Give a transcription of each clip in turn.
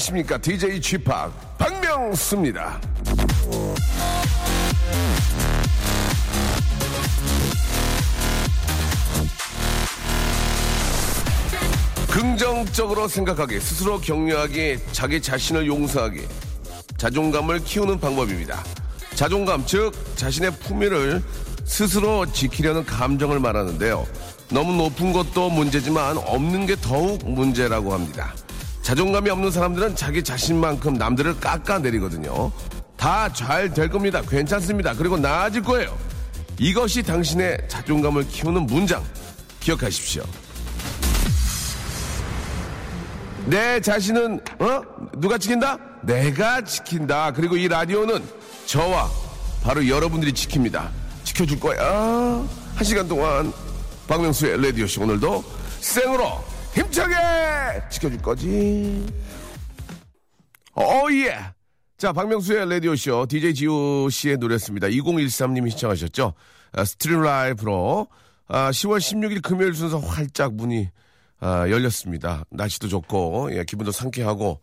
안녕하십니까? DJ Chip 박명수입니다. 긍정적으로 생각하기, 스스로 격려하기, 자기 자신을 용서하기, 자존감을 키우는 방법입니다. 자존감, 즉, 자신의 품위를 스스로 지키려는 감정을 말하는데요. 너무 높은 것도 문제지만 없는 게 더욱 문제라고 합니다. 자존감이 없는 사람들은 자기 자신만큼 남들을 깎아내리거든요. 다 잘 될 겁니다. 괜찮습니다. 그리고 나아질 거예요. 이것이 당신의 자존감을 키우는 문장. 기억하십시오. 내 자신은 어 누가 지킨다? 내가 지킨다. 그리고 이 라디오는 저와 바로 여러분들이 지킵니다. 지켜줄 거야. 한 시간 동안 박명수의 라디오쇼 오늘도 생으로 힘차게 지켜줄 거지. Oh yeah. 자, 박명수의 라디오 쇼 DJ 지우 씨의 노래였습니다. 2013님이 신청하셨죠? 아, stream live로 아, 10월 16일 금요일 순서 활짝 문이 아, 열렸습니다. 날씨도 좋고, 예, 기분도 상쾌하고,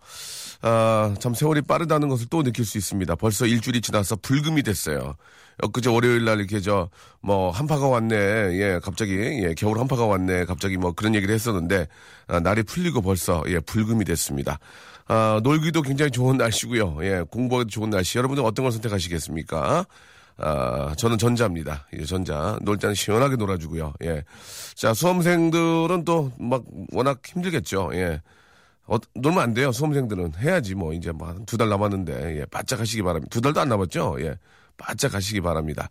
아, 참 세월이 빠르다는 것을 또 느낄 수 있습니다. 벌써 일주일이 지나서 불금이 됐어요. 엊그제 월요일 날 이렇게 저, 뭐, 한파가 왔네, 예, 갑자기, 예, 겨울 한파가 왔네, 갑자기 뭐 그런 얘기를 했었는데, 아, 날이 풀리고 벌써, 예, 불금이 됐습니다. 아, 놀기도 굉장히 좋은 날씨고요. 예, 공부하기도 좋은 날씨. 여러분들 어떤 걸 선택하시겠습니까? 아, 저는 전자입니다. 예, 전자. 놀 때는 시원하게 놀아주고요. 예. 자, 수험생들은 또 막 워낙 힘들겠죠. 예. 어, 놀면 안 돼요. 수험생들은 해야지 뭐 이제 뭐 두 달 남았는데 예, 바짝 하시기 바랍니다. 두 달도 안 남았죠. 예. 바짝 하시기 바랍니다.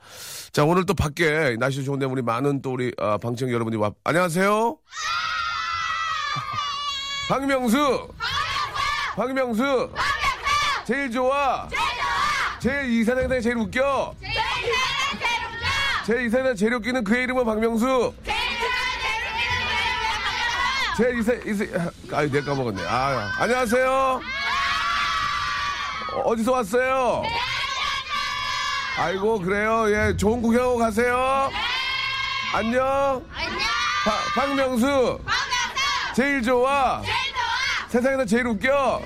자, 오늘 또 밖에 날씨 좋은데 우리 많은 또 우리 아, 방청 여러분이 와 안녕하세요. 박명수. 박명수. 제일 좋아. 제일 이사장이 제일 웃겨. 제일 이사장 제일 웃기는 그의 이름은 박명수. 제일 이사 이사 아유 내가 까먹었네. 아 안녕하세요. 어, 어디서 왔어요? 아이고 그래요. 예 좋은 구경하고 가세요. 안녕. 박- 박명수. 제일 좋아. 세상에서 제일 웃겨.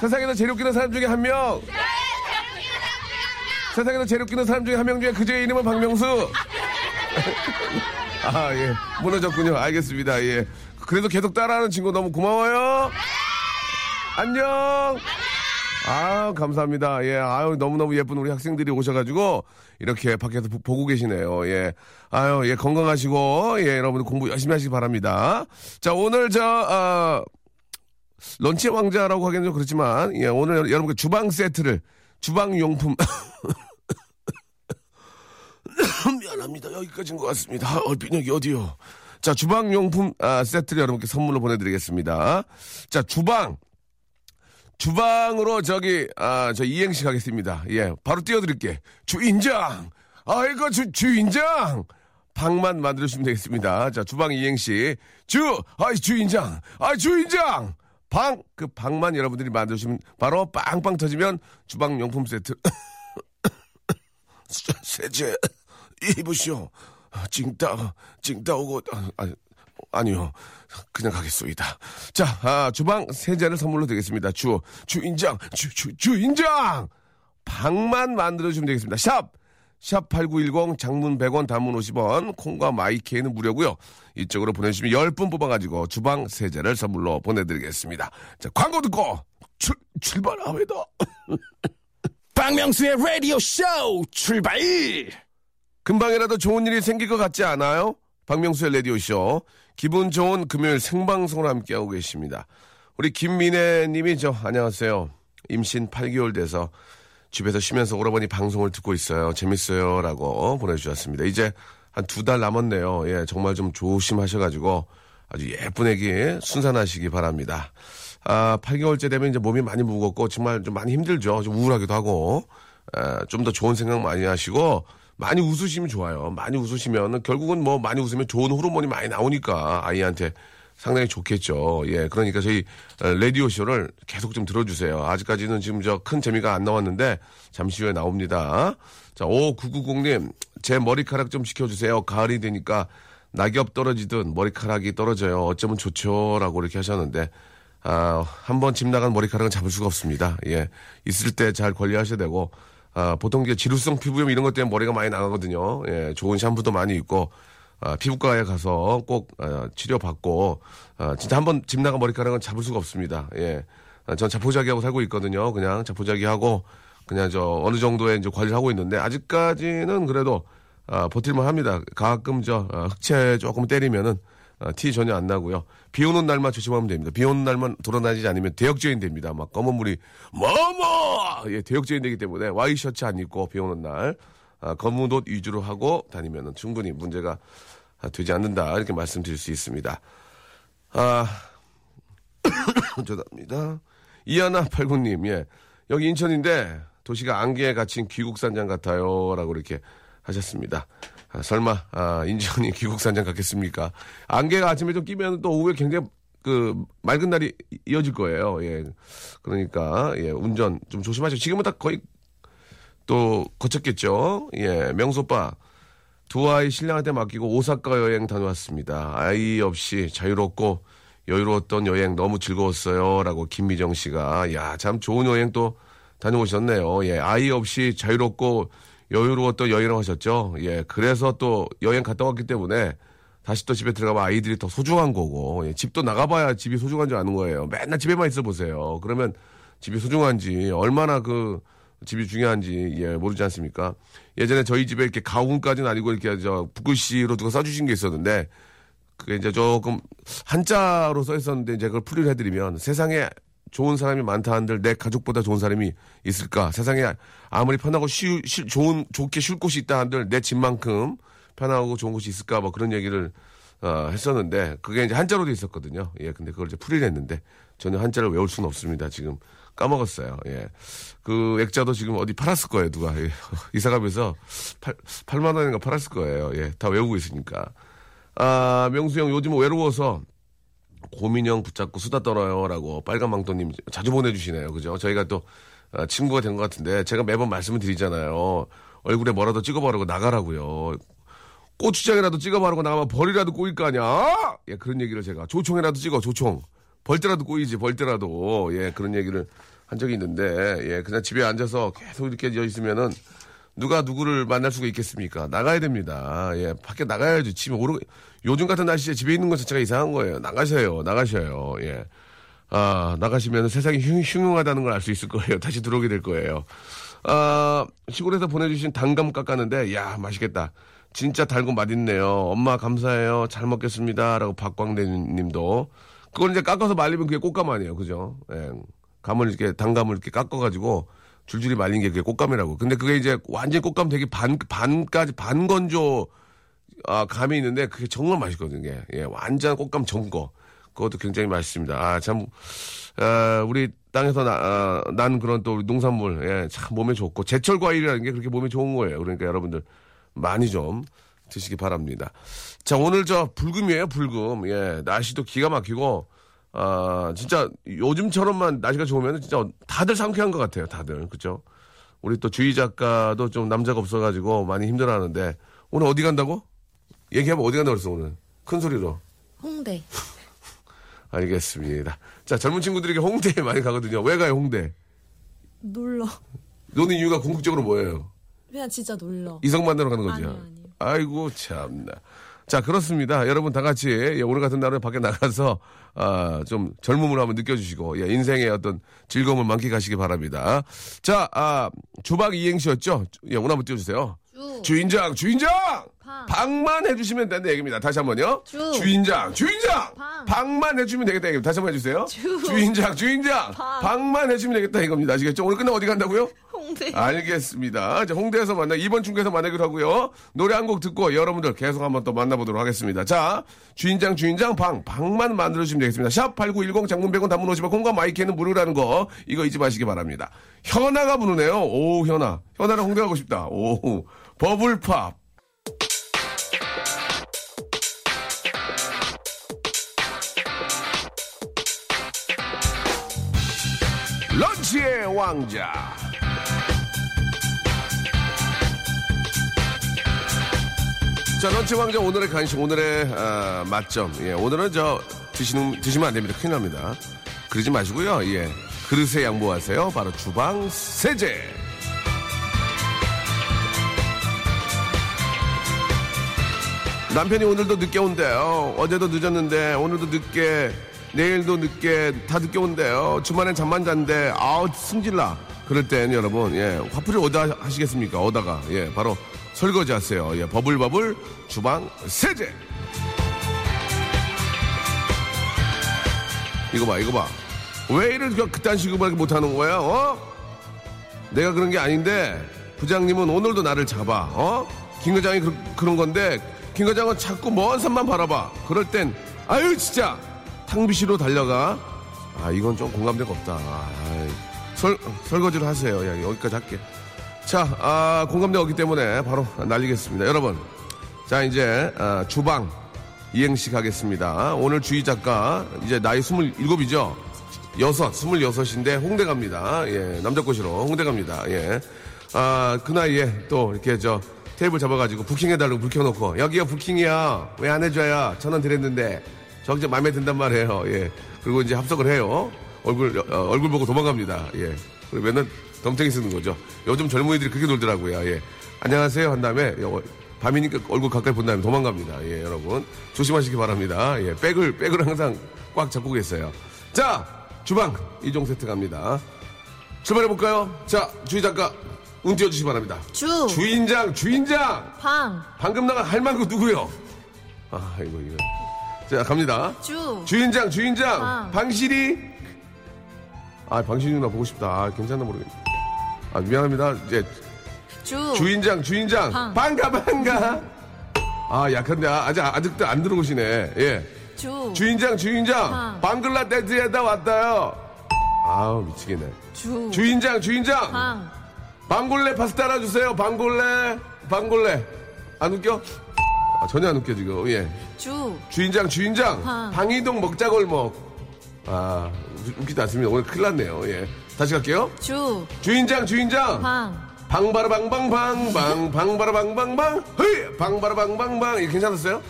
세상에서 제일 웃기는 사람 중에 한 명. 세상에서 제일 웃기는 사람 중에 한 명 중에 그제의 이름은 박명수. 아, 예. 무너졌군요. 알겠습니다. 예. 그래도 계속 따라하는 친구 너무 고마워요. 안녕. 아, 감사합니다. 예. 아유, 너무너무 예쁜 우리 학생들이 오셔가지고, 이렇게 밖에서 보- 보고 계시네요. 예. 아유, 예. 건강하시고, 예. 여러분 공부 열심히 하시기 바랍니다. 자, 오늘 저, 어, 런치 왕자라고 하기는 좀 그렇지만, 예. 오늘 여러분께 주방 세트를, 주방 용품. 미안합니다. 여기까지인 것 같습니다. 아, 여기 어디요? 자, 주방 용품 아, 세트를 여러분께 선물로 보내드리겠습니다. 자, 주방. 주방으로 저기, 아, 저 이행시 가겠습니다. 예, 바로 띄워드릴게. 주인장! 아이고, 주, 주인장! 방만 만들어주시면 되겠습니다. 자, 주방 이행시. 주! 아이, 주인장! 아이, 주인장! 방! 그 방만 여러분들이 만들어주시면 바로 빵빵 터지면 주방용품 세트. 세제 입으시오. 찡따 찡따 오고 아, 아, 아니요 그냥 가겠소이다. 자 아, 주방 세제를 선물로 드리겠습니다. 주 주인장 주, 주 주인장 방만 만들어 주면 되겠습니다. 샵 샵 8910 장문 100원 단문 50원 콩과 마이케이는 무료고요. 이쪽으로 보내주시면 10분 뽑아가지고 주방 세제를 선물로 보내드리겠습니다. 자 광고 듣고 출, 출발합니다. 박명수의 라디오 쇼 출발! 금방이라도 좋은 일이 생길 것 같지 않아요? 박명수의 라디오 쇼. 기분 좋은 금요일 생방송을 함께하고 계십니다. 우리 김민혜 님이 저, 안녕하세요. 임신 8개월 돼서 집에서 쉬면서 오라버니 방송을 듣고 있어요. 재밌어요. 라고 보내주셨습니다. 이제 한 두 달 남았네요. 예, 정말 좀 조심하셔가지고 아주 예쁜 애기 순산하시기 바랍니다. 아, 8개월째 되면 이제 몸이 많이 무겁고 정말 좀 많이 힘들죠. 좀 우울하기도 하고. 좀더 좋은 생각 많이 하시고 많이 웃으시면 좋아요. 많이 웃으시면 결국은 뭐 많이 웃으면 좋은 호르몬이 많이 나오니까 아이한테 상당히 좋겠죠. 예, 그러니까 저희 라디오 쇼를 계속 좀 들어주세요. 아직까지는 지금 저 큰 재미가 안 나왔는데 잠시 후에 나옵니다. 자, 5990님, 제 머리카락 좀 지켜주세요. 가을이 되니까 낙엽 떨어지듯 머리카락이 떨어져요. 어쩌면 좋죠라고 이렇게 하셨는데 아, 한번 집 나간 머리카락은 잡을 수가 없습니다. 예, 있을 때 잘 관리하셔야 되고 아, 보통 이제 지루성 피부염 이런 것 때문에 머리가 많이 나가거든요. 예, 좋은 샴푸도 많이 있고 아, 피부과에 가서 꼭 아, 치료받고 아, 진짜 한번 집 나간 머리카락은 잡을 수가 없습니다. 예, 아, 전 자포자기하고 살고 있거든요. 그냥 자포자기하고 그냥 저 어느 정도의 이제 관리를 하고 있는데 아직까지는 그래도 아, 버틸만 합니다. 가끔 저 아, 흑채 조금 때리면은 아, 티 전혀 안 나고요. 비 오는 날만 조심하면 됩니다. 비 오는 날만 돌아다니지 않으면 대역죄인 됩니다. 막 검은 물이 뭐뭐 예 대역죄인 되기 때문에 와이셔츠 안 입고 비 오는 날 아, 검은 옷 위주로 하고 다니면은 충분히 문제가 아, 되지 않는다 이렇게 말씀드릴 수 있습니다. 아 죄송합니다. 이하나 팔구님 예 여기 인천인데 도시가 안개에 갇힌 귀국산장 같아요라고 이렇게 하셨습니다. 아, 설마 아, 인천이 귀국산장 같겠습니까? 안개가 아침에 좀 끼면 또 오후에 굉장히 그 맑은 날이 이어질 거예요. 예. 그러니까 예, 운전 좀 조심하시고 지금은 다 거의 또 거쳤겠죠. 예, 명소빠 두 아이 신랑한테 맡기고 오사카 여행 다녀왔습니다. 아이 없이 자유롭고 여유로웠던 여행 너무 즐거웠어요라고 김미정 씨가 야 참 좋은 여행 또 다녀오셨네요. 예, 아이 없이 자유롭고 여유로웠던 여행을 하셨죠. 예, 그래서 또 여행 갔다 왔기 때문에 다시 또 집에 들어가면 아이들이 더 소중한 거고, 예, 집도 나가봐야 집이 소중한 줄 아는 거예요. 맨날 집에만 있어 보세요. 그러면 집이 소중한지, 얼마나 그 집이 중요한지, 예, 모르지 않습니까? 예전에 저희 집에 이렇게 가훈까지는 아니고 이렇게 저 붓글씨로 누가 써주신 게 있었는데, 그게 이제 조금 한자로 써 있었는데 이제 그걸 풀이를 해드리면 세상에 좋은 사람이 많다 한들 내 가족보다 좋은 사람이 있을까? 세상에 아무리 편하고 쉬, 쉬, 좋은 좋게 쉴 곳이 있다 한들 내 집만큼 편하고 좋은 곳이 있을까? 뭐 그런 얘기를 어, 했었는데 그게 이제 한자로 돼 있었거든요. 예, 근데 그걸 이제 풀이를 했는데 저는 한자를 외울 수는 없습니다. 지금 까먹었어요. 예, 그 액자도 지금 어디 팔았을 거예요. 누가 예. 이사가면서 8, 8만 원인가 팔았을 거예요. 예, 다 외우고 있으니까. 아, 명수 형 요즘 외로워서 고민형 붙잡고 수다 떨어요라고 빨간 망토님 자주 보내주시네요. 그죠? 저희가 또 아, 친구가 된 것 같은데 제가 매번 말씀을 드리잖아요. 얼굴에 뭐라도 찍어바르고 나가라고요. 고추장이라도 찍어바르고 나가면 벌이라도 꼬일 거 아니야? 예, 그런 얘기를 제가 조총이라도 찍어 조총 벌떼라도 꼬이지 벌떼라도 예 그런 얘기를 한 적이 있는데 예 그냥 집에 앉아서 계속 이렇게 져 있으면은 누가 누구를 만날 수가 있겠습니까? 나가야 됩니다. 예, 밖에 나가야죠. 집에 오르, 요즘 같은 날씨에 집에 있는 것 자체가 이상한 거예요. 나가셔요. 나가셔요. 예. 아, 나가시면 세상이 흉, 흉흉하다는 걸 알 수 있을 거예요. 다시 들어오게 될 거예요. 아, 시골에서 보내주신 단감 깎았는데, 야, 맛있겠다. 진짜 달고 맛있네요. 엄마 감사해요. 잘 먹겠습니다. 라고 박광대 님도. 그걸 이제 깎아서 말리면 그게 꽃감 아니에요. 그죠? 예. 감을 이렇게, 단감을 이렇게 깎아가지고, 줄줄이 말린 게 그게 꽃감이라고. 근데 그게 이제 완전 꽃감 되게 반, 반까지, 반건조, 아, 감이 있는데 그게 정말 맛있거든요. 예, 완전 꽃감 전거. 그것도 굉장히 맛있습니다. 아, 참, 아, 우리 땅에서 나, 아, 난 그런 또 농산물, 예, 참 몸에 좋고, 제철 과일이라는 게 그렇게 몸에 좋은 거예요. 그러니까 여러분들 많이 좀 드시기 바랍니다. 자, 오늘 저 불금이에요, 불금. 예, 날씨도 기가 막히고, 아, 진짜 요즘처럼만 날씨가 좋으면 진짜 다들 상쾌한 것 같아요, 다들. 그죠? 우리 또 주희 작가도 좀 남자가 없어가지고 많이 힘들어 하는데, 오늘 어디 간다고? 얘기하면 어디 간다고 그랬어, 오늘? 큰 소리로. 홍대. 알겠습니다. 자, 젊은 친구들에게 홍대에 많이 가거든요. 왜 가요, 홍대? 놀러. 노는 이유가 궁극적으로 뭐예요? 그냥 진짜 놀러. 이성 만나러 가는 거죠? 아니요, 아니요. 아이고, 참나. 자, 그렇습니다. 여러분 다 같이 예, 오늘 같은 날에 밖에 나가서 아, 좀 젊음을 한번 느껴주시고 예, 인생의 어떤 즐거움을 만끽하시기 바랍니다. 자, 아, 주박 이행시였죠? 예, 오늘 한번 띄워주세요. 주. 주인장, 주인장! 방. 방만 해주시면 된다 얘기입니다. 다시 한 번요. 주. 주인장, 주인장! 방. 방만 해주면 되겠다 얘기입니다. 다시 한 번 해주세요. 주. 주인장, 주인장! 방. 방만 해주면 되겠다 이겁니다. 아시겠죠? 오늘 끝나고 어디 간다고요? 홍대. 알겠습니다. 자, 홍대에서 만나, 이번 중계에서 만나기로 하고요. 노래 한 곡 듣고 여러분들 계속 한번 또 만나보도록 하겠습니다. 자, 주인장, 주인장, 방, 방만 만들어주시면 되겠습니다. 샵 8910 장문 100원 담문 50원 공과 마이크는 무료라는 거, 이거 잊지 마시기 바랍니다. 현아가 부르네요. 오, 현아. 현아랑 홍대 가고 싶다. 오, 버블팝. 런치의 왕자. 자, 런치 왕자 오늘의 간식, 오늘의 아, 맛점. 예, 오늘은 저 드시는 드시면 안 됩니다. 큰일 납니다. 그러지 마시고요. 예, 그릇에 양보하세요. 바로 주방 세제. 남편이 오늘도 늦게 온대요. 어제도 늦었는데 오늘도 늦게 내일도 늦게 다 늦게 온대요. 주말엔 잠만 잔대. 아우 승질나. 그럴 땐 여러분 예 화풀이 어디다 하시겠습니까? 어다가 예 바로 설거지 하세요. 예 버블버블 주방 세제. 이거 봐 이거 봐. 왜 이렇게 그딴 식으로 못하는 거야? 어? 내가 그런 게 아닌데 부장님은 오늘도 나를 잡아. 어? 김 과장이 그, 그런 건데 김 과장은 자꾸 먼 산만 바라봐. 그럴 땐 아유 진짜 탕비실로 달려가. 아 이건 좀 공감대가 없다. 아이, 설 설거지를 하세요. 야, 여기까지 할게. 자, 아, 공감대가 없기 때문에 바로 날리겠습니다. 여러분, 자 이제 아, 주방 이행시 가겠습니다. 오늘 주희 작가 이제 나이 27이죠. 여섯, 스물여섯인데 홍대 갑니다. 예, 남자 꼬시로 홍대 갑니다. 예. 아, 그 나이에 또 이렇게 저 테이블 잡아가지고 부킹해달라고 불 켜놓고 여기가 부킹이야. 왜 안 해줘야? 천원 드렸는데. 저기 마음에 든단 말이에요. 예. 그리고 이제 합석을 해요. 얼굴, 어, 얼굴 보고 도망갑니다. 예. 그리고 맨날 덤탱이 쓰는 거죠. 요즘 젊은이들이 그렇게 놀더라고요. 예. 안녕하세요. 한 다음에 요- 밤이니까 얼굴 가까이 본 다음에 도망갑니다. 예, 여러분. 조심하시기 바랍니다. 예, 백을, 백을 항상 꽉 잡고 계세요. 자, 주방 이종 세트 갑니다. 출발해 볼까요? 자, 주희 작가, 운 띄워주시기 바랍니다. 주, 주인장, 주인장! 방, 방금 나간 할망구 누구요? 아, 이거, 이거. 자, 갑니다. 주, 주인장, 주인장! 방. 방실이! 아, 방실이 누나 보고 싶다. 아, 괜찮나 모르겠네. 아, 미안합니다. 이제, 주, 주인장, 주인장! 방. 반가, 반가! 아, 약한데, 아, 아직, 아직도 안 들어오시네. 예. 주, 주인장, 주인장! 방. 방글라데시에다 왔다요! 아우, 미치겠네. 주, 주인장, 주인장! 방, 방골레 파스타 하나 주세요. 방골레. 방골레. 안 웃겨? 아, 전혀 안 웃겨, 지금. 예. 주, 주인장, 주인장. 방. 방이동 먹자골목. 아, 웃- 웃기지 않습니다. 오늘 큰일 났네요. 예. 다시 갈게요. 주, 주인장, 주인장. 방, 방바라방방방방. 방바라방방방. 헤이! 방바라방방방. 이게 괜찮았어요?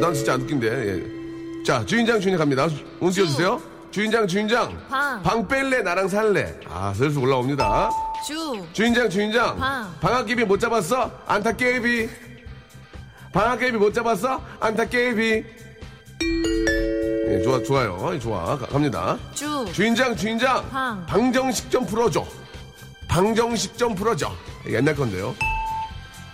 난 진짜 안 웃긴데. 예. 자, 주인장, 주인장 갑니다. 운 띄워주세요. 주인장, 주인장. 방. 방 뺄래, 나랑 살래. 아, 슬슬 올라옵니다. 주, 주인장 주인장 방. 방학개비 못 잡았어? 안타깨비 방학개비 못 잡았어? 안타깨비 예, 좋아 좋아요. 예, 좋아. 가- 갑니다. 주, 주인장 주인장. 방. 방정식 좀 풀어줘. 방정식 좀 풀어줘. 옛날 건데요.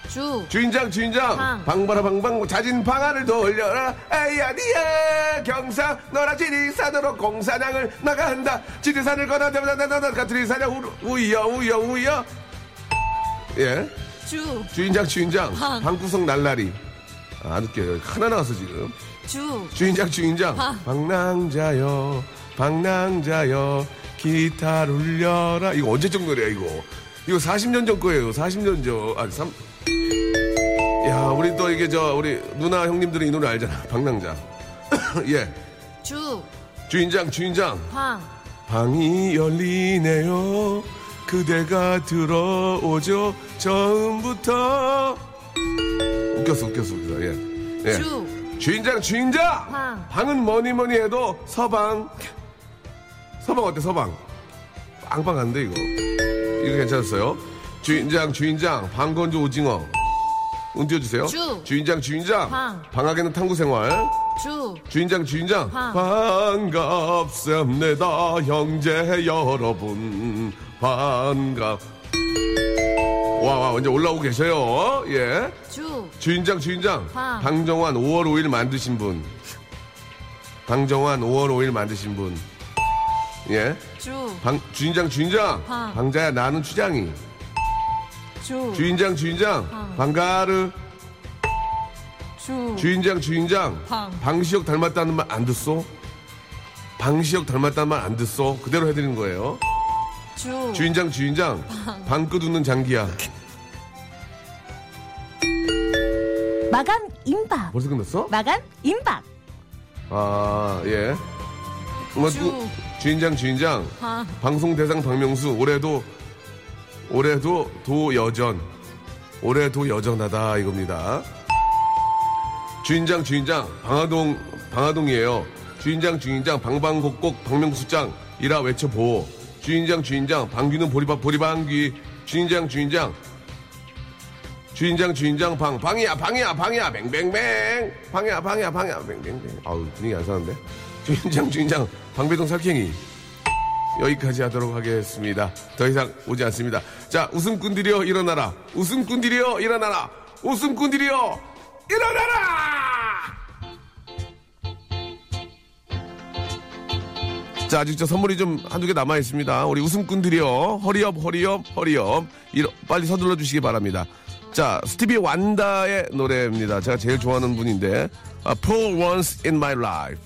주, 주인장 주인장. 방. 방바라 방방 자진 방안을 돌려라. 에이야디야. 경상 너라 지리산으로 공사장을 나간다. 지리산을 건너 나나나나 지리산을 우여 우여 우여. 예? 주, 주인장 주인장. 방. 방구석 날라리. 아, 안 웃겨요 하나 나왔어 지금 주, 주인장 주인장 방. 방랑자여 방랑자여 기타 울려라 이거 언제적 노래야 이거 이거 40년 전 거예요 40년 전 아니 3 야, 우리 또 이게 저 우리 누나 형님들은 이 노래 알잖아. 방랑자. 예. 주, 주인장, 주인장. 방, 방이 열리네요. 그대가 들어오죠. 처음부터. 웃겼어, 웃겼어, 웃겼어. 예. 예. 주, 주인장, 주인장. 방. 방은 뭐니 뭐니 해도 서방. 서방 어때, 서방? 빵빵 한데 이거. 이거 괜찮았어요. 주인장, 주인장. 방건조 오징어. 운 띄워주세요. 주. 주인장, 주인장. 방. 방학에는 탕구 생활. 주, 주인장, 주인장. 방. 반갑습니다, 형제 여러분. 반갑. 와, 와, 이제 올라오고 계셔요. 예. 주, 주인장, 주인장. 방. 방정환 5월 5일 만드신 분. 방정환 5월 5일 만드신 분. 예. 주, 방, 주인장, 주인장. 방. 방자야, 나는 추장이. 주, 주인장, 주인장. 방. 방가르. 주, 주인장, 주인장. 방. 방시혁 닮았다는 말 안 듣소? 방시혁 닮았다는 말 안 듣소? 그대로 해드리는 거예요. 주, 주인장, 주인장. 방긋 웃는 장기야. 마감 임박. 벌써 끝났어? 마감 임박. 아, 예. 뭐, 주. 그, 주인장, 주인장. 방. 방송 대상 박명수, 올해도, 올해도 도 여전. 올해도 여전하다, 이겁니다. 주인장, 주인장. 방화동, 방화동이에요. 주인장, 주인장. 방방곡곡 박명수장. 이라 외쳐보. 주인장, 주인장. 방귀는 보리밥, 보리방귀. 주인장, 주인장. 주인장 주인장 방 방이야 방이야 방이야. 뱅뱅뱅. 방이야 방이야 방이야. 뱅뱅뱅. 아우 분위기 안 사는데? 주인장 주인장. 방배동 살쾡이. 여기까지 하도록 하겠습니다. 더 이상 오지 않습니다. 자 웃음꾼들이여 일어나라. 웃음꾼들이여 일어나라. 웃음꾼들이여 일어나라 자 아직 저 선물이 좀 한두 개 남아 있습니다 우리 웃음꾼들이여 hurry up hurry up hurry up 빨리 서둘러 주시기 바랍니다 자, 스티비 원더의 노래입니다. 제가 제일 좋아하는 분인데, 아, For Once in My Life.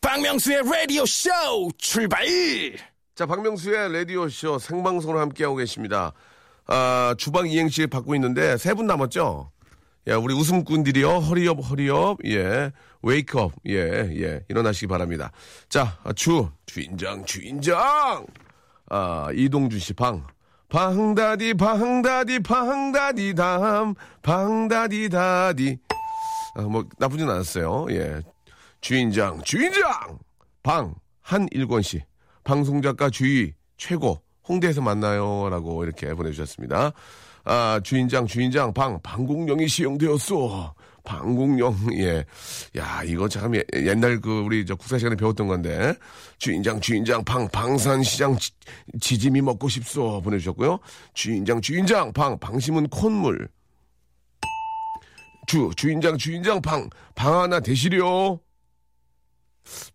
박명수의 라디오 쇼 출발! 자, 박명수의 라디오 쇼 생방송으로 함께하고 계십니다. 아, 주방 이행시 받고 있는데, 세 분 남았죠? 야, 우리 웃음꾼들이요. hurry up, hurry up. 예. 웨이크업. 예, 예. 일어나시기 바랍니다. 자, 아, 주. 주인장, 주인장! 아, 이동준 씨 방. 방다디, 방다디, 방다디, 담. 방다디, 다디. 아, 뭐, 나쁘진 않았어요. 예. 주인장, 주인장! 방, 한일권 씨. 방송작가 주의, 최고. 홍대에서 만나요. 라고 이렇게 보내주셨습니다. 아, 주인장, 주인장, 방, 방공령이 시행되었어. 방공령, 예. 야, 이거 참 예- 옛날 그, 우리 저 국사 시간에 배웠던 건데. 주인장, 주인장, 방, 방산시장 지, 지짐이 먹고 싶소. 보내주셨고요. 주인장, 주인장, 방, 방심은 콧물. 주, 주인장, 주인장, 방, 방 하나 대시려.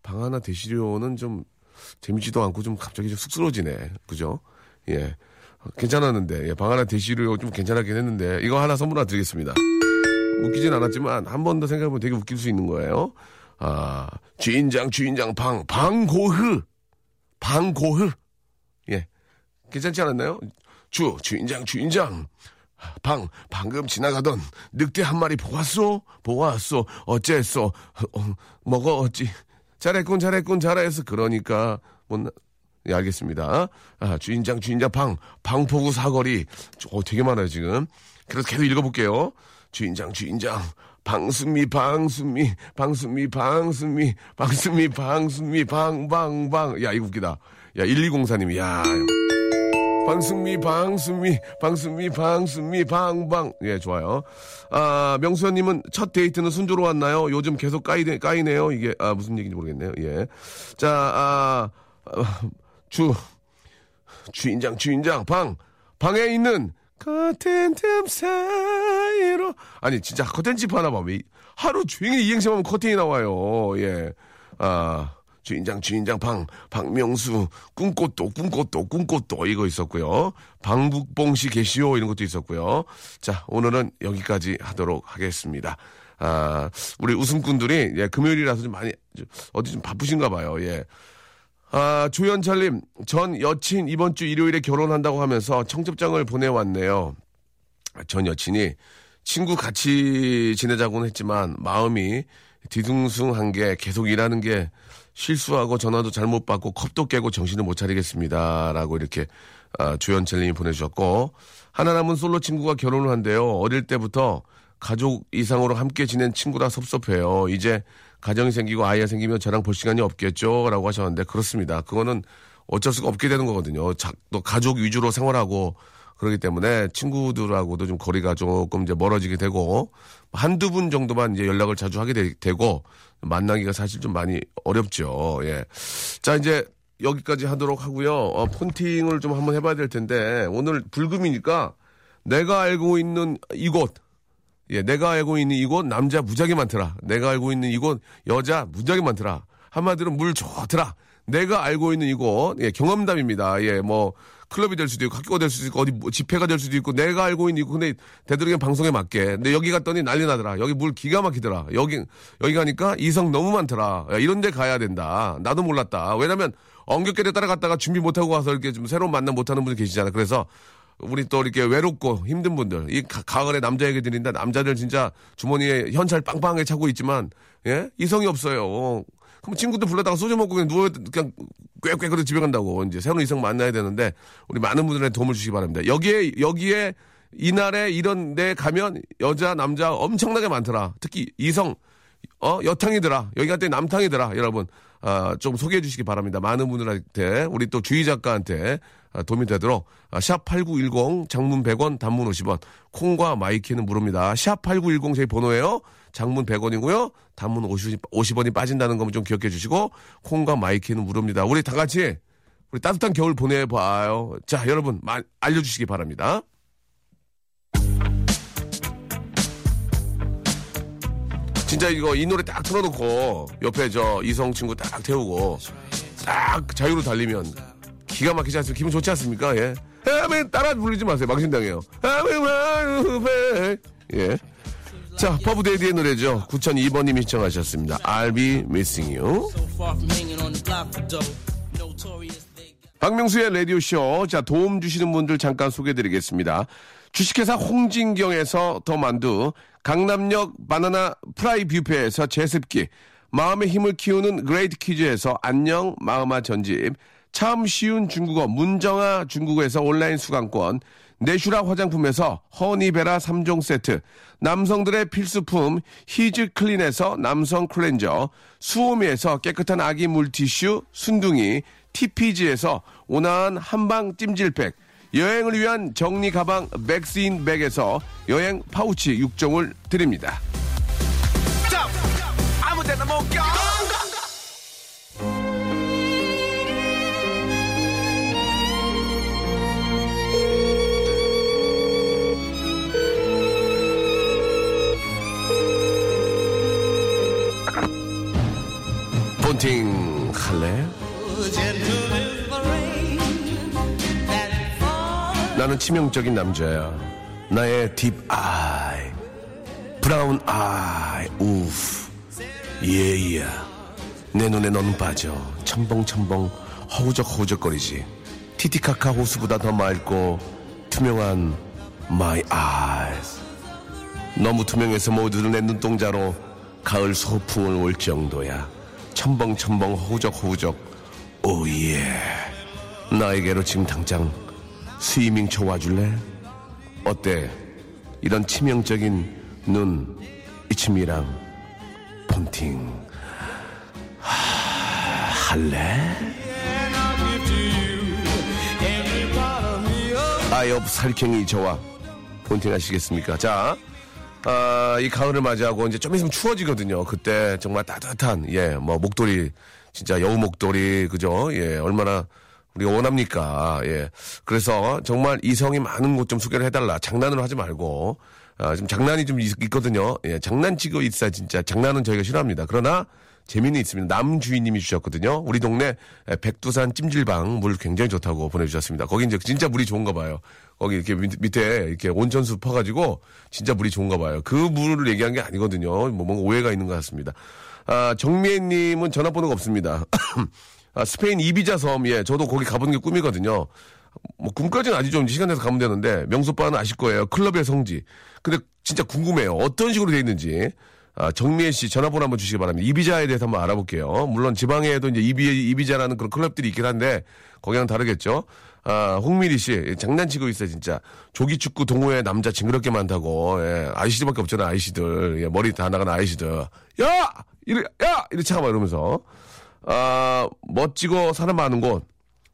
방 하나 대시려는 좀 재밌지도 않고 좀 갑자기 좀 쑥스러워지네. 그죠? 예. 어, 괜찮았는데, 예, 방 하나 대시려 좀 괜찮았긴 했는데, 이거 하나 선물 하나 드리겠습니다. 웃기진 않았지만, 한 번 더 생각해보면 되게 웃길 수 있는 거예요. 아, 주인장, 주인장, 방, 방고흐. 방고흐. 예. 괜찮지 않았나요? 주, 주인장, 주인장. 방, 방금 지나가던 늑대 한 마리 보았소? 보았소? 어째서? 어, 먹어, 어찌? 잘했군, 잘했군, 잘했어. 그러니까, 못, 나- 예, 알겠습니다. 아, 주인장, 주인장, 방, 방포구 사거리. 어, 되게 많아요, 지금. 그래서 계속 읽어볼게요. 주인장, 주인장. 방수미, 방수미, 방수미, 방수미, 방수미, 방수미, 방, 방, 방. 야, 이거 웃기다. 야, 1204님이, 야. 방수미, 방수미, 방수미, 방수미, 방방. 예, 좋아요. 아, 명수현님은 첫 데이트는 순조로 왔나요? 요즘 계속 까이네, 까이네요. 이게, 아, 무슨 얘기인지 모르겠네요. 예. 자, 아, 아, 주, 주인장, 주인장, 방, 방에 있는 커튼 틈 사이로. 아니, 진짜 커튼 집 하나 봐. 왜, 하루 종일 이행시 하면 커튼이 나와요. 예. 아, 주인장, 주인장, 방, 박명수, 꿈꽃도, 꿈꽃도, 꿈꽃도, 이거 있었고요. 방북봉 씨 계시오, 이런 것도 있었고요. 자, 오늘은 여기까지 하도록 하겠습니다. 아, 우리 웃음꾼들이, 예, 금요일이라서 좀 많이, 좀 어디 좀 바쁘신가 봐요, 예. 아, 조현철님, 전 여친 이번 주 일요일에 결혼한다고 하면서 청첩장을 보내왔네요. 전 여친이 친구 같이 지내자고는 했지만 마음이 뒤숭숭한 게 계속 일하는 게 실수하고 전화도 잘못 받고 컵도 깨고 정신을 못 차리겠습니다. 라고 이렇게 아, 조현철님이 보내주셨고 하나 남은 솔로 친구가 결혼을 한대요. 어릴 때부터 가족 이상으로 함께 지낸 친구라 섭섭해요. 이제 가정이 생기고 아이가 생기면 저랑 볼 시간이 없겠죠. 라고 하셨는데 그렇습니다. 그거는 어쩔 수가 없게 되는 거거든요. 자, 또 가족 위주로 생활하고 그렇기 때문에 친구들하고도 좀 거리가 조금 이제 멀어지게 되고 한두 분 정도만 이제 연락을 자주 하게 되, 고 만나기가 사실 좀 많이 어렵죠. 예. 자, 이제 여기까지 하도록 하고요. 어, 폰팅을 좀 한번 해봐야 될 텐데 오늘 불금이니까 내가 알고 있는 이곳 예, 내가 알고 있는 이곳 남자 무지하게 많더라. 내가 알고 있는 이곳 여자 무지하게 많더라. 한마디로 물 좋더라. 내가 알고 있는 이곳 예, 경험담입니다. 예, 뭐 클럽이 될 수도 있고 학교가 될 수도 있고 어디 뭐 집회가 될 수도 있고 내가 알고 있는 이곳 근데 되도록이면 방송에 맞게. 근데 여기 갔더니 난리 나더라. 여기 물 기가 막히더라. 여기 여기 가니까 이성 너무 많더라. 야, 이런 데 가야 된다. 나도 몰랐다. 왜냐면 엉겹결에 따라갔다가 준비 못하고 가서 이렇게 좀 새로운 만남 못하는 분들 계시잖아요. 그래서 우리 또 이렇게 외롭고 힘든 분들, 이 가, 가을에 남자 얘기 드린다. 남자들 진짜 주머니에 현찰 빵빵하게 차고 있지만, 예? 이성이 없어요. 그럼 친구들 불러다가 소주 먹고 그냥 누워 그냥 꽥꽥거리고 집에 간다고 이제 새로운 이성 만나야 되는데 우리 많은 분들의 도움을 주시기 바랍니다. 여기에 여기에 이날에 이런 데 가면 여자 남자 엄청나게 많더라. 특히 이성 어 여탕이더라. 여기 갈때 남탕이더라. 여러분 아, 좀 소개해 주시기 바랍니다. 많은 분들한테 우리 또 주희 작가한테 아, 도움이 되도록 아, 샵8910 장문 100원 단문 50원 콩과 마이케이는 무료입니다. 샵 8910 저희 번호예요. 장문 100원이고요. 단문 50, 50 원이 빠진다는 거 좀 기억해 주시고 콩과 마이케이는 무료입니다. 우리 다 같이 우리 따뜻한 겨울 보내봐요. 자 여러분 마, 알려주시기 바랍니다. 진짜 이거 이 노래 딱 틀어놓고 옆에 저 이성 친구 딱 태우고 딱 자유로 달리면 기가 막히지 않습니까? 기분 좋지 않습니까? 예. 아멘 따라 부르지 마세요. 망신당해요. 아멘 예. 자, 퍼프 대디의 노래죠. 9002번님이 신청하셨습니다. I'll be missing you. 박명수의 라디오쇼. 자, 도움 주시는 분들 잠깐 소개해드리겠습니다. 주식회사 홍진경에서 더 만두, 강남역 바나나 프라이 뷔페에서 제습기, 마음의 힘을 키우는 그레이트북스에서 안녕 마음아 전집, 참 쉬운 중국어 문정아 중국어에서 온라인 수강권, 내슈라 화장품에서 허니베라 3종 세트, 남성들의 필수품 히즈 클린에서 남성 클렌저, 수오미에서 깨끗한 아기 물티슈 순둥이, TPG에서 온화한 한방 찜질팩, 여행을 위한 정리 가방 맥스인 백에서 여행 파우치 6종을 드립니다. 아무데나 못 가. 본팅 할래? 나는 치명적인 남자야. 나의 딥 아이, Brown eye, 우프, yeah yeah. 내 눈에 넌 빠져. 첨벙첨벙 허우적허우적거리지. 티티카카 호수보다 더 맑고 투명한 my eyes. 너무 투명해서 모두들 내 눈동자로 가을 소풍을 올 정도야. 첨벙첨벙 허우적허우적 oh yeah. 나에게로 지금 당장 swimming 쳐 와줄래? 어때? 이런 치명적인 눈, 이치미랑 폰팅 하, 할래? 아이업 살쾡이 저와 폰팅 하시겠습니까? 자, 아, 이 가을을 맞이하고 이제 좀 있으면 추워지거든요. 그때 정말 따뜻한, 예, 뭐, 목도리, 진짜 여우 목도리, 그죠? 예, 얼마나 우리 원합니까? 예. 그래서 정말 이성이 많은 곳 좀 소개를 해달라. 장난을 하지 말고. 아, 지금 장난이 좀 있, 거든요 예, 장난치고 있어야 진짜. 장난은 저희가 싫어합니다. 그러나 재미는 있습니다. 남주인님이 주셨거든요. 우리 동네 백두산 찜질방 물 굉장히 좋다고 보내주셨습니다. 거기 이제 진짜 물이 좋은가 봐요. 거기 이렇게 밑, 밑에 이렇게 온천수 퍼가지고 진짜 물이 좋은가 봐요. 그 물을 얘기한 게 아니거든요. 뭐 뭔가 오해가 있는 것 같습니다. 아, 정미애님은 전화번호가 없습니다. 아, 스페인 이비자 섬, 예, 저도 거기 가보는 게 꿈이거든요. 뭐 꿈까지는 아니죠. 시간 내서 가면 되는데 명소빠는 아실 거예요. 클럽의 성지. 근데 진짜 궁금해요. 어떤 식으로 돼 있는지. 아, 정미애 씨 전화번호 한번 주시기 바랍니다. 이비자에 대해서 한번 알아볼게요. 물론 지방에도 이제 이비, 이비자라는 그런 클럽들이 있긴 한데 거기랑 다르겠죠. 아, 홍미리 씨 장난치고 있어요 진짜. 조기 축구 동호회 남자 징그럽게 많다고. 예, 아이씨들밖에 없잖아 아이씨들. 예, 머리 다 나간 아이씨들. 야! 이래, 야! 이래 차가 이러면서. 아, 멋지고 사람 많은 곳.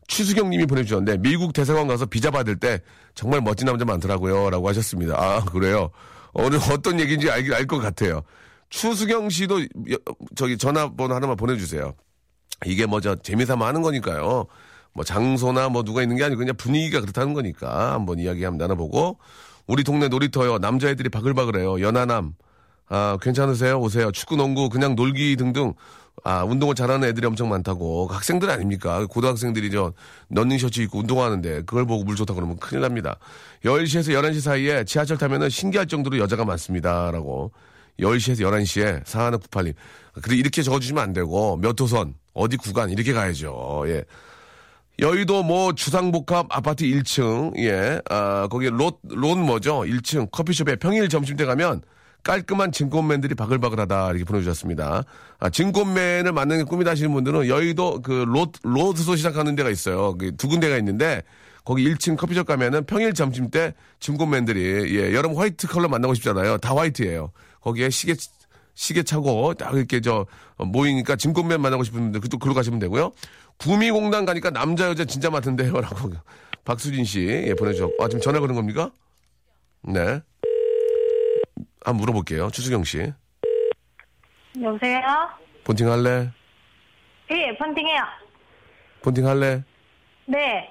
추수경 님이 보내주셨는데, 미국 대사관 가서 비자 받을 때 정말 멋진 남자 많더라고요. 라고 하셨습니다. 아, 그래요? 오늘 어떤 얘기인지 알, 알 것 같아요. 추수경 씨도 여- 저기 전화번호 하나만 보내주세요. 이게 뭐 저 재미삼아 하는 거니까요. 뭐 장소나 뭐 누가 있는 게 아니고 그냥 분위기가 그렇다는 거니까 한번 이야기 한번 나눠보고 우리 동네 놀이터요. 남자애들이 바글바글해요. 연하남. 아, 괜찮으세요? 오세요. 축구, 농구, 그냥 놀기 등등. 아, 운동을 잘하는 애들이 엄청 많다고. 학생들 아닙니까? 고등학생들이 저, 런닝 셔츠 입고 운동하는데, 그걸 보고 물 좋다 그러면 큰일 납니다. 10시에서 11시 사이에 지하철 타면은 신기할 정도로 여자가 많습니다. 라고. 10시에서 11시에 4198님. 그래, 이렇게 적어주시면 안 되고, 몇 호선, 어디 구간, 이렇게 가야죠. 예. 여의도 뭐 주상복합 아파트 1층, 예, 아, 거기 롯, 롯 뭐죠? 1층 커피숍에 평일 점심때 가면 깔끔한 증권맨들이 바글바글하다 이렇게 보내주셨습니다. 아, 증권맨을 만나는 게 꿈이다 하시는 분들은 여의도 그 로, 로드숍 시작하는 데가 있어요. 그 두 군데가 있는데 거기 1층 커피숍 가면은 평일 점심 때 증권맨들이 예, 여러분 화이트칼라 만나고 싶잖아요. 다 화이트예요. 거기에 시계 시계 차고 딱 이렇게 저 어, 모이니까 증권맨 만나고 싶은 분들 그또 글로 가시면 되고요. 구미공단 가니까 남자 여자 진짜 많던데요 라고 박수진 씨 예, 보내주셨고 아 지금 전화 거는 겁니까? 네. 한번 물어볼게요. 추수경 씨. 여보세요? 본팅 할래? 예, 펀딩해요. 본팅 할래? 네,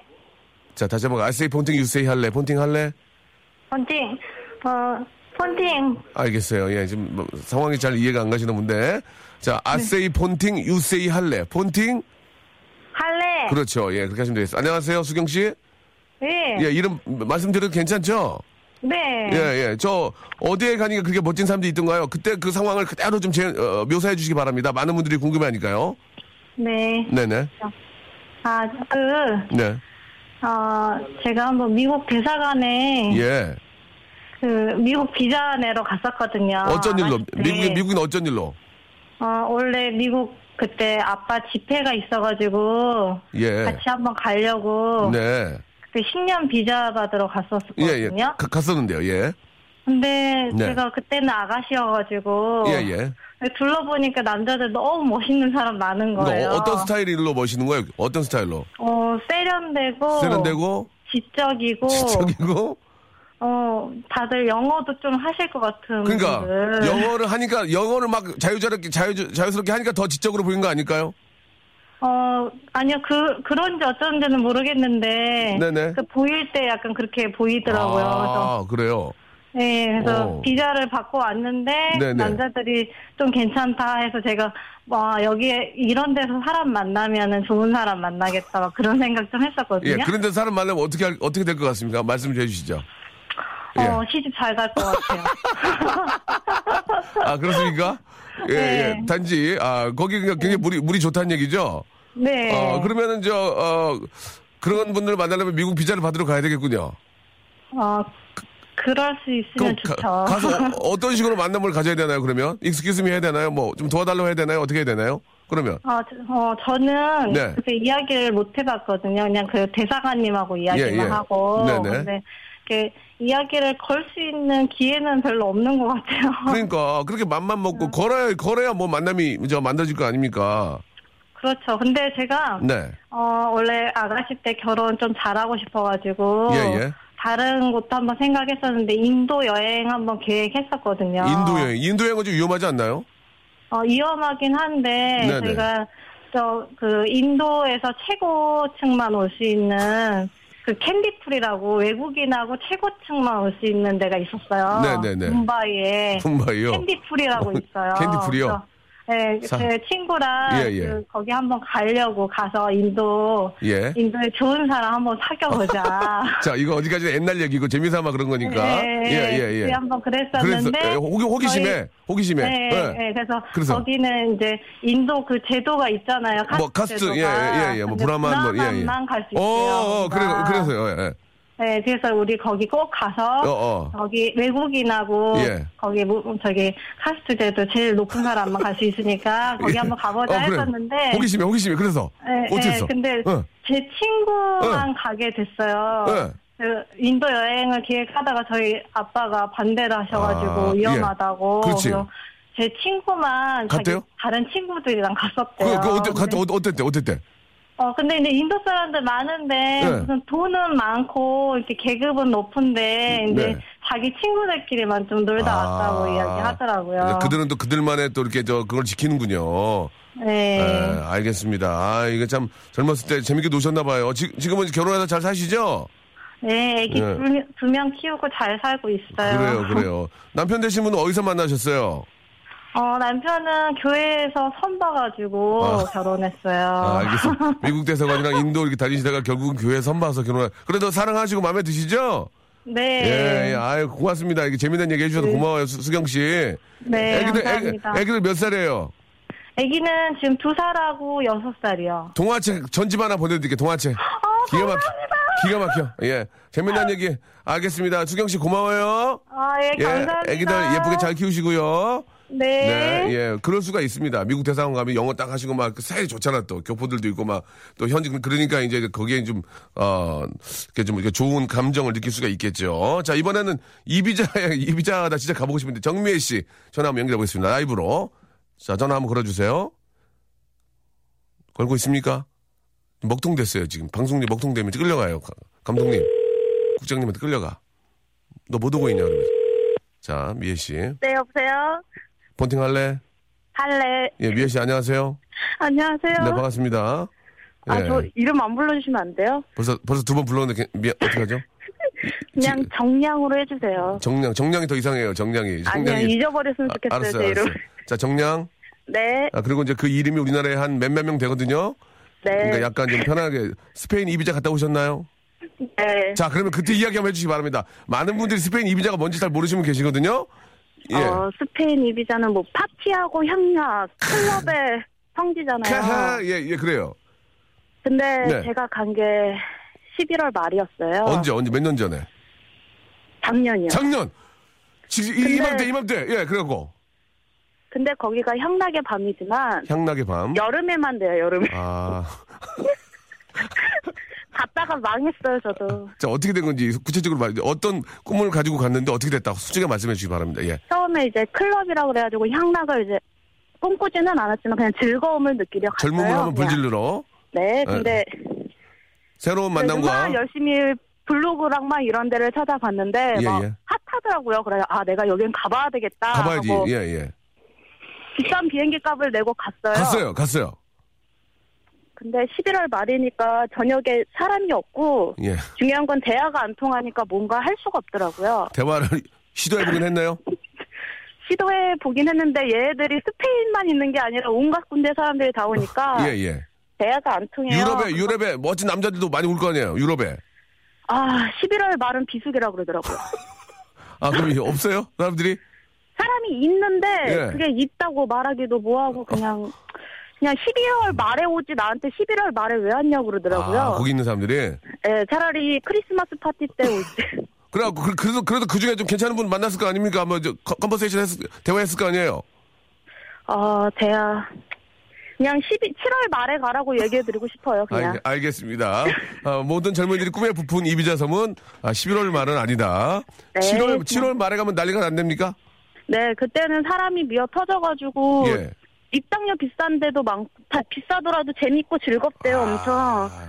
자, 다시 한번 아세이 본팅 유세이 할래? 본팅 할래? 펀딩. 어, 펀딩. 알겠어요. 예, 지금 뭐 상황이 잘 이해가 안 가시는 분데. 자, 아세이 본팅 유세이 할래? 본팅? 할래. 그렇죠. 예, 그렇게 하시면 되겠습니다. 안녕하세요, 수경 씨. 예. 예, 이름 말씀드려도 괜찮죠? 네. 예, 예. 저 어디에 가니까 그렇게 멋진 사람들이 있던가요? 그때 그 상황을 그대로 좀 제, 어, 묘사해 주시기 바랍니다. 많은 분들이 궁금해하니까요. 네. 네네. 아, 그, 네. 어, 제가 한번 미국 대사관에 예. 그 미국 비자 내러 갔었거든요. 어쩐 일로? 미국인 미국인 어쩐 일로? 어, 원래 미국 그때 아빠 집회가 있어가지고 예. 같이 한번 가려고 네. 그때 10년 비자 받으러 갔었거든요. 예, 예. 가- 갔었는데요. 예. 근데 네. 제가 그때는 아가씨여가지고 예, 예. 둘러보니까 남자들 너무 멋있는 사람 많은 그러니까 거예요. 어- 어떤 스타일로 멋있는 거예요? 어떤 스타일로? 어, 세련되고 세련되고 지적이고 지적이고 어 다들 영어도 좀 하실 것 같은 그러니까 분들. 영어를 하니까 영어를 막 자유자롭게 자유 자유스럽게 하니까 더 지적으로 보이는 거 아닐까요? 어 아니요 그 그런지 어쩐지는 모르겠는데 네네. 그 보일 때 약간 그렇게 보이더라고요. 그래서 아, 그래요. 네, 그래서 어. 비자를 받고 왔는데 네네. 남자들이 좀 괜찮다 해서 제가 와 여기에 이런 데서 사람 만나면은 좋은 사람 만나겠다 막 그런 생각 좀 했었거든요. 예, 그런데 사람 만나면 어떻게 할- 어떻게 될 것 같습니까? 말씀 좀 해주시죠. 예. 어 시집 잘 갈 것 같아요. 아 그렇습니까? 예, 네. 예. 단지 아 거기 그냥 굉장히 물이 물이 좋다는 얘기죠. 네. 어 그러면은 저 어, 그런 분들 만나려면 미국 비자를 받으러 가야 되겠군요. 어, 그, 그럴 수 있으면 좋죠. 가, 가서 어, 떤 식으로 만남을 가져야 되나요? 그러면 익스큐즈미 해야 되나요? 뭐 좀 도와달라고 해야 되나요? 어떻게 해야 되나요? 그러면 어, 저- 어, 저는 네. 그렇게 이야기를 못 해봤거든요. 그냥 그 대사관님하고 이야기만 예, 예. 하고. 네네. 근데 이렇게 이야기를 걸 수 있는 기회는 별로 없는 것 같아요. 그러니까 그렇게 맘만 먹고 걸어야 걸어야 뭐 만남이 저 만들어질 거 아닙니까? 그렇죠. 근데 제가 네. 어, 원래 아가씨 때 결혼 좀 잘하고 싶어가지고 예, 예. 다른 곳도 한번 생각했었는데 인도 여행 한번 계획했었거든요. 인도 여행 인도 여행은 좀 위험하지 않나요? 어, 위험하긴 한데 네네. 저희가 저 그 인도에서 최고층만 올 수 있는 그 캔디풀이라고 외국인하고 최고층만 올 수 있는 데가 있었어요. 네네네. 뭄바이에 뭄바이요. 캔디풀이라고 있어요. 캔디풀이요? 네, 사- 제 친구랑 예, 예. 그 거기 한번 가려고 가서 인도 예. 인도에 좋은 사람 한번 사귀어보자. 자 이거 어디까지 옛날 얘기고 재미삼아 그런 거니까. 네, 예, 예, 예. 그때 한번 그랬었는데 예, 호기, 호기심에 저희- 호기심에. 네, 예. 네, 그래서, 그래서? 거기는 이제 인도 그 제도가 있잖아요. 카스트 뭐 카스트 제도가. 예예예 예, 뭐 근데 브라만 뭐 예 예. 브라만만 갈 수 있어요. 어, 어 그래. 그래서요. 예. 네, 그래서 우리 거기 꼭 가서 어, 어. 거기 외국인하고 예. 거기 뭐, 저기 카스트 제도 제일 높은 사람만 갈 수 있으니까 거기 한번 가보자 어, 그래. 했었는데. 호기심에 호기심에 그래서 네, 어땠어? 네, 근데 어. 제 친구만 가게 됐어요. 네. 그 인도 여행을 기획하다가 저희 아빠가 반대를 하셔가지고 아, 위험하다고. 그렇지. 그래서 제 친구만 자기 갔대요? 다른 친구들이랑 갔었대요. 그, 그 어때, 갔다, 어, 어땠대, 어땠대? 어 근데 이제 인도 사람들 많은데 네. 무슨 돈은 많고 이렇게 계급은 높은데 이제 네. 자기 친구들끼리만 좀 놀다 아. 왔다고 이야기 하더라고요. 이제 그들은 또 그들만의 또 이렇게 저 그걸 지키는군요. 네. 예, 알겠습니다. 아, 이게 참 젊었을 때 재밌게 노셨나봐요. 지, 지금은 결혼해서 잘 사시죠? 네, 애기 네. 두 명 키우고 잘 살고 있어요. 그래요, 그래요. 남편 되신 분은 어디서 만나셨어요? 어, 남편은 교회에서 선 봐가지고 아. 결혼했어요. 아, 알겠습니다. 미국 대사관이랑 인도 이렇게 다니시다가 결국은 교회 선 봐서 결혼하. 그래도 사랑하시고 마음에 드시죠? 네. 예, 예, 아유, 고맙습니다. 이렇게 재미난 얘기 해주셔서 고마워요, 수, 수경 씨. 네, 애기들, 애기, 감사합니다. 애기들 몇 살이에요? 애기는 지금 두 살하고 여섯 살이요. 동화책 전집 하나 보내드릴게요, 동화책. 어, 기가 막, 기가 막혀. 예. 재미난 얘기 알겠습니다. 수경 씨 고마워요. 아, 예, 예. 감사합니다. 애기들 예쁘게 잘 키우시고요. 네. 네, 예, 그럴 수가 있습니다. 미국 대사관 가면 영어 딱 하시고 막그 사이 좋잖아 또 교포들도 있고 막 또 현지 그러니까 이제 거기에 좀 어, 이렇게 좀 이렇게 좋은 감정을 느낄 수가 있겠죠. 자 이번에는 이비자 나 진짜 가보고 싶은데 정미애 씨 전화 한번 연결해 보겠습니다. 라이브로 자 전화 한번 걸어주세요. 걸고 있습니까? 먹통 됐어요 지금 방송님 먹통 되면 끌려가요. 가- 감독님 국장님한테 끌려가. 너 못 오고 있냐 그러면서. 자 미애 씨 네, 여보세요? 본팅 할래? 할래. 예, 미애 씨 안녕하세요. 안녕하세요. 네, 반갑습니다. 아, 예, 저 이름 안 불러주시면 안 돼요? 벌써 벌써 두 번 불렀는데 미, 어떻게 하죠? 그냥 지- 정량으로 해주세요. 정량, 정량이 더 이상해요. 정량이. 아니요, 정량이. 잊어버렸으면 아, 좋겠어요, 알았어요, 제 이름. 알았어요. 자, 정량. 네, 아, 그리고 이제 그 이름이 우리나라에 한 몇몇 명 되거든요. 네, 그러니까 약간 좀 편하게 스페인 이비자 갔다 오셨나요? 네. 자, 그러면 그때 이야기 한번 해주시기 바랍니다. 많은 분들이 스페인 이비자가 뭔지 잘 모르시는 분 계시거든요. 예. 어, 스페인 이비자는 뭐 파티하고 향락, 클럽의 성지잖아요. 예, 예, 그래요. 근데 네. 제가 간 게 11월 말이었어요. 언제, 언제, 몇 년 전에? 작년이요. 작년! 근데- 이맘때, 이맘때, 예, 그래갖고. 근데 거기가 향락의 밤이지만 향락의 밤. 여름에만 돼요, 여름에. 아. 갔다가 망했어요, 저도. 자, 어떻게 된 건지 구체적으로 말, 어떤 꿈을 가지고 갔는데 어떻게 됐다. 솔직히 말씀해 주시기 바랍니다. 예. 처음에 이제 클럽이라고 그래가지고 향락을 이제 꿈꾸지는 않았지만 그냥 즐거움을 느끼려 갔어요. 젊음을 한번 그냥. 불질러 네, 근데 새로운 그래서 만남과 막 열심히 블로그랑 막 이런 데를 찾아봤는데 예, 막 예. 핫하더라고요. 그래 아 내가 여긴 가봐야 되겠다. 가봐야지. 하고 예, 예. 비싼 비행기 값을 내고 갔어요. 갔어요, 갔어요. 근데 11월 말이니까 저녁에 사람이 없고 예. 중요한 건 대화가 안 통하니까 뭔가 할 수가 없더라고요. 대화를 시도해보긴 했나요? 시도해 보긴 했는데 얘네들이 스페인만 있는 게 아니라 온갖 군대 사람들이 다 오니까 예, 예. 대화가 안 통해요. 유럽에, 유럽에 멋진 남자들도 많이 올 거 아니에요, 유럽에. 아 11월 말은 비수기라 그러더라고요. 아, 그럼 없어요? 사람들이? 사람이 있는데 예. 그게 있다고 말하기도 뭐하고 그냥 그냥 12월 말에 오지 나한테 11월 말에 왜 왔냐고 그러더라고요. 아, 거기 있는 사람들이? 예, 차라리 크리스마스 파티 때 올지. 그래갖고, 그, 그래도, 그래도 그 중에 좀 괜찮은 분 만났을 거 아닙니까? 뭐, 저, con- conversation 했, 대화했을 거 아니에요? 어, 대야. 그냥 12, 7월 말에 가라고 얘기해드리고 싶어요, 그냥. 알, 알겠습니다. 아, 모든 젊은이들이 꿈에 부푼 이비자 섬은 아, 11월 말은 아니다. 네, 7월, 그- 7월 말에 가면 난리가 안 됩니까? 네, 그때는 사람이 미어 터져가지고 예. 입장료 비싼데도 많, 다 비싸더라도 재밌고 즐겁대요, 엄청. 아,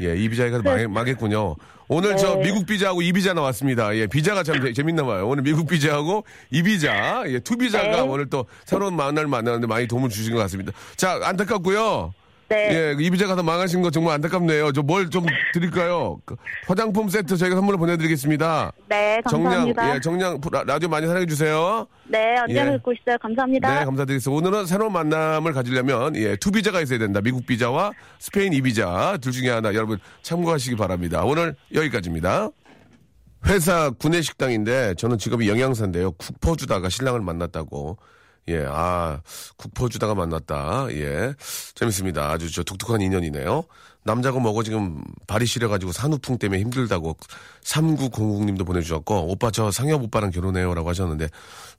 예, 이 비자가 네. 망, 망했군요. 오늘 저 네. 미국 비자하고 이 비자 나왔습니다. 예, 비자가 참 재- 재밌나 봐요. 오늘 미국 비자하고 이 비자, 예, two 비자가 네. 오늘 또 새로운 만남을 만나는데 많이 도움을 주신 것 같습니다. 자, 안타깝고요. 네. 예, 이 비자 가서 망하신 거 정말 안타깝네요. 저 뭘 좀 드릴까요? 그 화장품 세트 저희가 선물로 보내드리겠습니다. 네, 정량, 감사합니다. 예, 정량 라- 라디오 많이 사랑해 주세요. 네, 언제나 예. 듣고 있어요. 감사합니다. 네, 감사드리겠습니다. 오늘은 새로운 만남을 가지려면, 예, two 비자가 있어야 된다. 미국 비자와 스페인 이 비자. 둘 중에 하나 여러분 참고하시기 바랍니다. 오늘 여기까지입니다. 회사 구내식당인데 저는 직업이 영양사인데요. 국퍼 주다가 신랑을 만났다고. 예, 아, 국퍼 주다가 만났다. 예. 재밌습니다. 아주 저 독특한 인연이네요. 남자고 뭐고 지금 발이 시려가지고 산후풍 때문에 힘들다고 3900님도 보내주셨고, 오빠 저 상엽 오빠랑 결혼해요. 라고 하셨는데,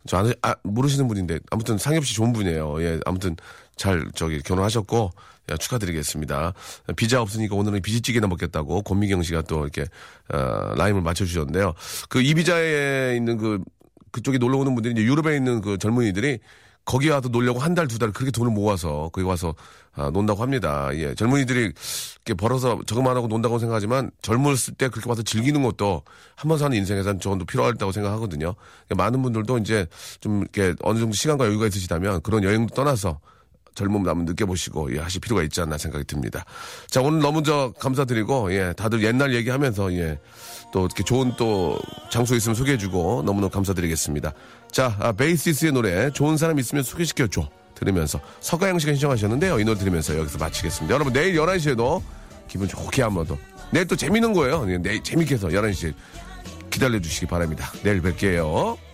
저 아, 모르시는 분인데, 아무튼 상엽 씨 좋은 분이에요. 예, 아무튼 잘 저기 결혼하셨고, 예, 축하드리겠습니다. 비자 없으니까 오늘은 비지찌개나 먹겠다고 권미경 씨가 또 이렇게, 어, 라임을 맞춰주셨는데요. 그 이비자에 있는 그, 그쪽에 놀러 오는 분들이 유럽에 있는 그 젊은이들이 거기 와서 놀려고 한 달, 두 달 그렇게 돈을 모아서 거기 와서 아, 논다고 합니다. 예. 젊은이들이 이렇게 벌어서 저것만 하고 논다고 생각하지만 젊었을 때 그렇게 와서 즐기는 것도 한 번 사는 조금 더 필요하다고 생각하거든요. 그러니까 많은 분들도 이제 좀 이렇게 어느 정도 시간과 여유가 있으시다면 그런 여행도 떠나서 젊음을 한번 느껴보시고 예, 하실 필요가 있지 않나 생각이 듭니다. 자 오늘 너무 저 감사드리고 예 다들 옛날 얘기하면서 예또 이렇게 좋은 또 장소 있으면 소개해주고 너무너무 감사드리겠습니다. 자 아, 베이시스의 노래 좋은 사람 있으면 소개시켜줘 들으면서 서가영 씨가 신청하셨는데요 이 노래 들으면서 여기서 마치겠습니다. 여러분 내일 11시에도 기분 좋게 한번 더 내일 또 재밌는 거예요. 예, 내일 재밌게 해서 11시에 기다려주시기 바랍니다. 내일 뵐게요.